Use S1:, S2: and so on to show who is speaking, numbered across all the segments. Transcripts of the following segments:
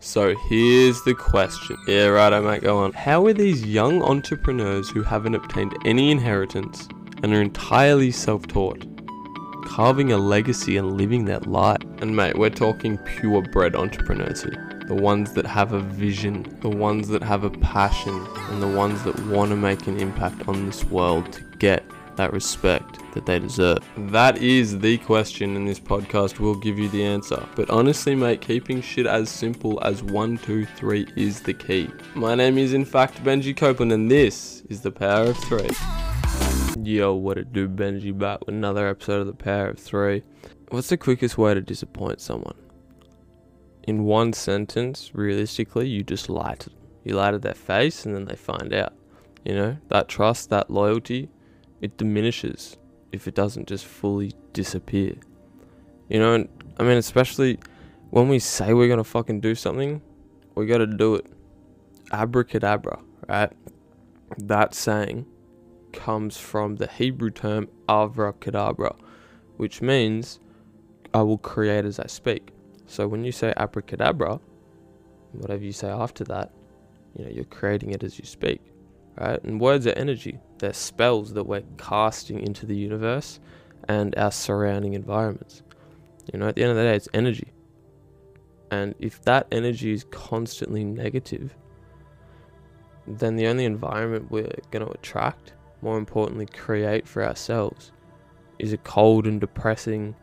S1: So here's the question. Yeah, right, I might go on. How are these young entrepreneurs who haven't obtained any inheritance and are entirely self taught carving a legacy and living that life? And mate, we're talking purebred entrepreneurs here. The ones that have a vision, the ones that have a passion, and the ones that want to make an impact on this world to get that respect that they deserve? That is the question, and this podcast will give you the answer. But honestly, mate, keeping shit as simple as one, two, three is the key. My name is, in fact, Benji Copeland, and this is the Power of Three. Yo, what it do, Benji? Back with another episode of the Power of Three. What's the quickest way to disappoint someone? In one sentence, realistically, you just lie to them. You lie to their face, and then they find out. You know, that trust, that loyalty, it diminishes if it doesn't just fully disappear. You know, I mean, especially when we say we're gonna fucking do something, we gotta do it. Abracadabra, right? That saying comes from the Hebrew term avracadabra, which means I will create as I speak. So when you say abracadabra, whatever you say after that, you know, you're creating it as you speak right? And words are energy, they're spells that we're casting into the universe and our surrounding environments. You know, at the end of the day, it's energy. And if that energy is constantly negative, then the only environment we're going to attract, more importantly, create for ourselves, is a cold and depressing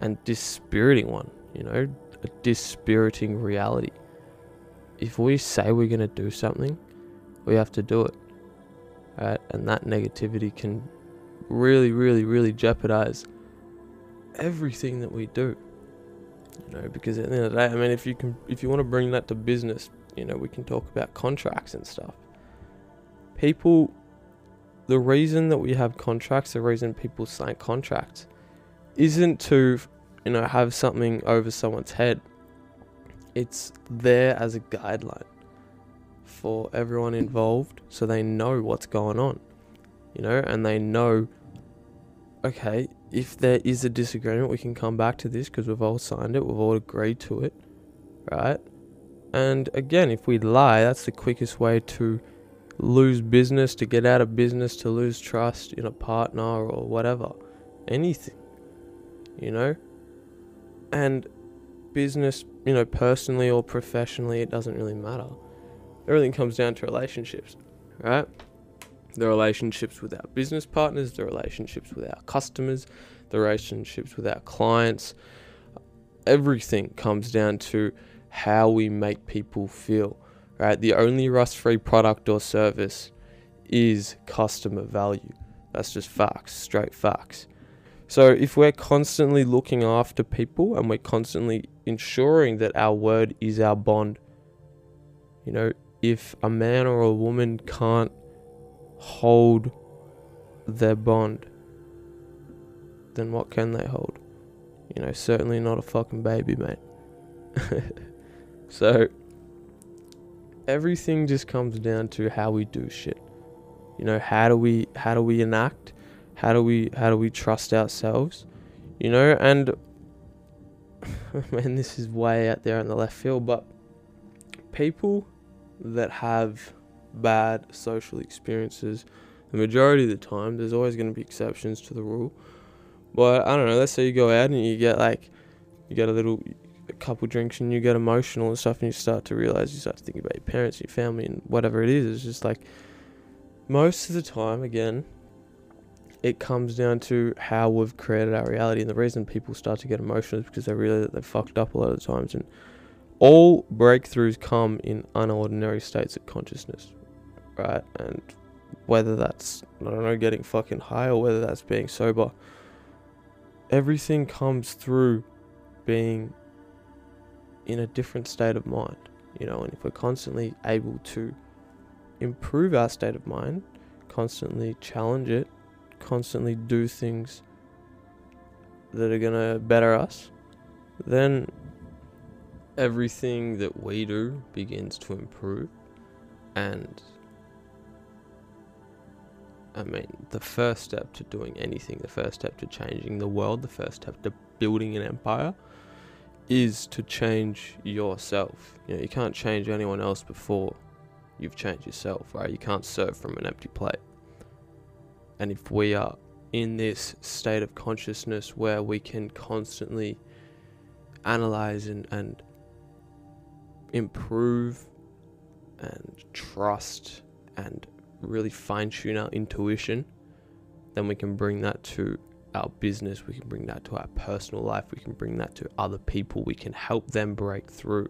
S1: and dispiriting one, you know, a dispiriting reality. If we say we're going to do something, we have to do it right? And that negativity can really, really, really jeopardize everything that we do. You know, because at the end of the day, I mean, if you can, if you want to bring that to business, you know, we can talk about contracts and stuff. People, the reason that we have contracts, the reason people sign contracts, isn't to, you know, have something over someone's head. It's there as a guideline for everyone involved so they know what's going on, you know, and they know, okay, if there is a disagreement, we can come back to this because we've all signed it, we've all agreed to it, right? And again, if we lie, that's the quickest way to lose business, to get out of business, to lose trust in a partner or whatever, anything, you know? And business, you know, personally or professionally, it doesn't really matter everything comes down to relationships, right? The relationships with our business partners, the relationships with our customers, the relationships with our clients. Everything comes down to how we make people feel, right? The only rust free product or service is customer value. That's just facts, straight facts. So if we're constantly looking after people and we're constantly ensuring that our word is our bond, you know, if a man or a woman can't hold their bond, then what can they hold? You know, certainly not a fucking baby, mate. so, everything just comes down to how we do shit. You know, how do we how do we enact? How do we how do we trust ourselves? You know, and man, this is way out there in the left field, but people that have bad social experiences, the majority of the time, there's always going to be exceptions to the rule. But I don't know, let's say you go out and you get like, you get a little, a couple drinks and you get emotional and stuff and you start to realize, you start to think about your parents, your family, and whatever it is. It's just like, most of the time, again, it comes down to how we've created our reality. And the reason people start to get emotional is because they realize that they've fucked up a lot of the times. And all breakthroughs come in unordinary states of consciousness, right? And whether that's, I don't know, getting fucking high or whether that's being sober, everything comes through being in a different state of mind, you know, and if we're constantly able to improve our state of mind, constantly challenge it, constantly do things that are going to better us, then everything that we do begins to improve and I mean, the first step to doing anything, the first step to changing the world, the first step to building an empire is to change yourself. You know, you can't change anyone else before you've changed yourself, right? You can't serve from an empty plate. And if we are in this state of consciousness where we can constantly analyze and, and improve and trust and really fine tune our intuition, then we can bring that to our business, we can bring that to our personal life, we can bring that to other people, we can help them break through.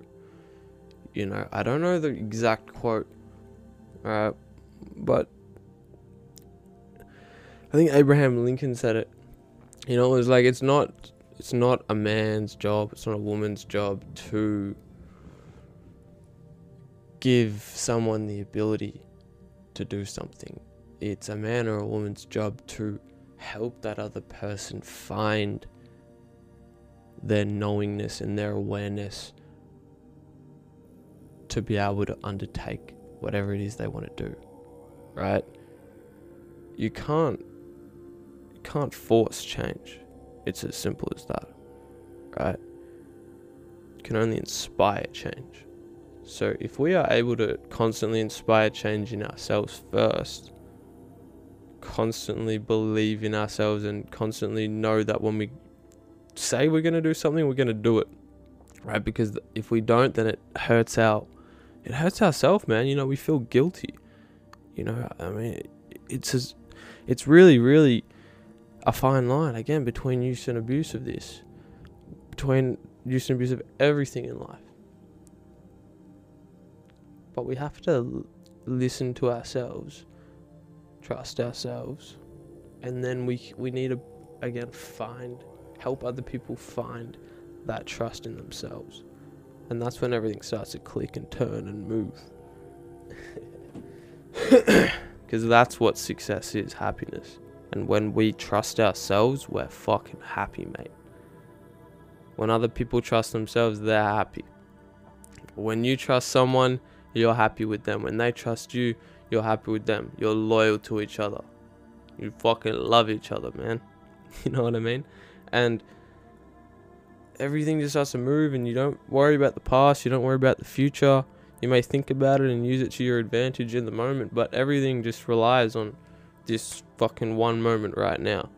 S1: You know, I don't know the exact quote, uh, but I think Abraham Lincoln said it. You know, it was like it's not it's not a man's job, it's not a woman's job to give someone the ability to do something. It's a man or a woman's job to help that other person find their knowingness and their awareness to be able to undertake whatever it is they want to do. Right? You can't you can't force change. It's as simple as that. Right? You can only inspire change. So if we are able to constantly inspire change in ourselves first, constantly believe in ourselves and constantly know that when we say we're going to do something, we're going to do it. Right? Because if we don't, then it hurts our it hurts ourselves, man. You know, we feel guilty. You know, I mean, it's as, it's really really a fine line again between use and abuse of this. Between use and abuse of everything in life. But we have to listen to ourselves trust ourselves, and then we we need to again find help other people find that trust in themselves, and that's when everything starts to click and turn and move. Because that's what success is happiness. And when we trust ourselves, we're fucking happy, mate. When other people trust themselves, they're happy. When you trust someone, you're happy with them. When they trust you, you're happy with them. You're loyal to each other. You fucking love each other, man. You know what I mean? And everything just starts to move, and you don't worry about the past. You don't worry about the future. You may think about it and use it to your advantage in the moment, but everything just relies on this fucking one moment right now.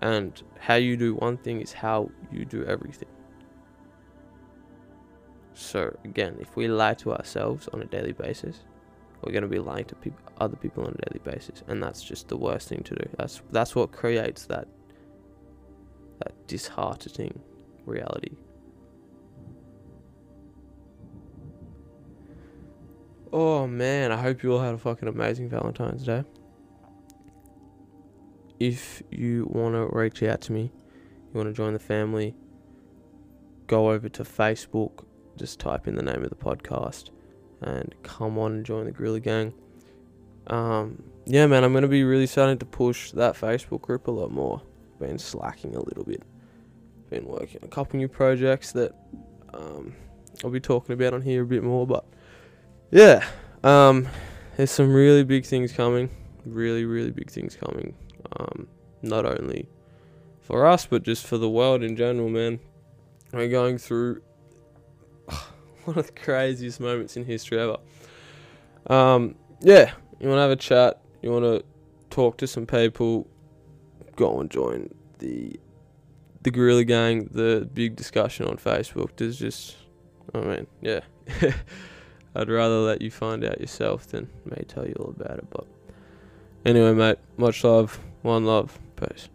S1: And how you do one thing is how you do everything. So, again, if we lie to ourselves on a daily basis, we're going to be lying to other people on a daily basis, and that's just the worst thing to do. That's that's what creates that that disheartening reality. Oh man, I hope you all had a fucking amazing Valentine's Day. If you want to reach out to me, you want to join the family, go over to Facebook, just type in the name of the podcast and come on and join the Gorilla Gang. Um, yeah, man, I'm gonna be really starting to push that Facebook group a lot more. Been slacking a little bit. Been working on a couple new projects that um, I'll be talking about on here a bit more. But yeah, um, there's some really big things coming. Really, really big things coming. Um, not only for us, but just for the world in general, man. We're going through one of the craziest moments in history ever. Um, yeah, you want to have a chat, you want to talk to some people, go and join the the Gorilla Gang, the big discussion on Facebook. There's just, I mean, yeah. I'd rather let you find out yourself than me tell you all about it. But anyway, mate, much love, one love, peace.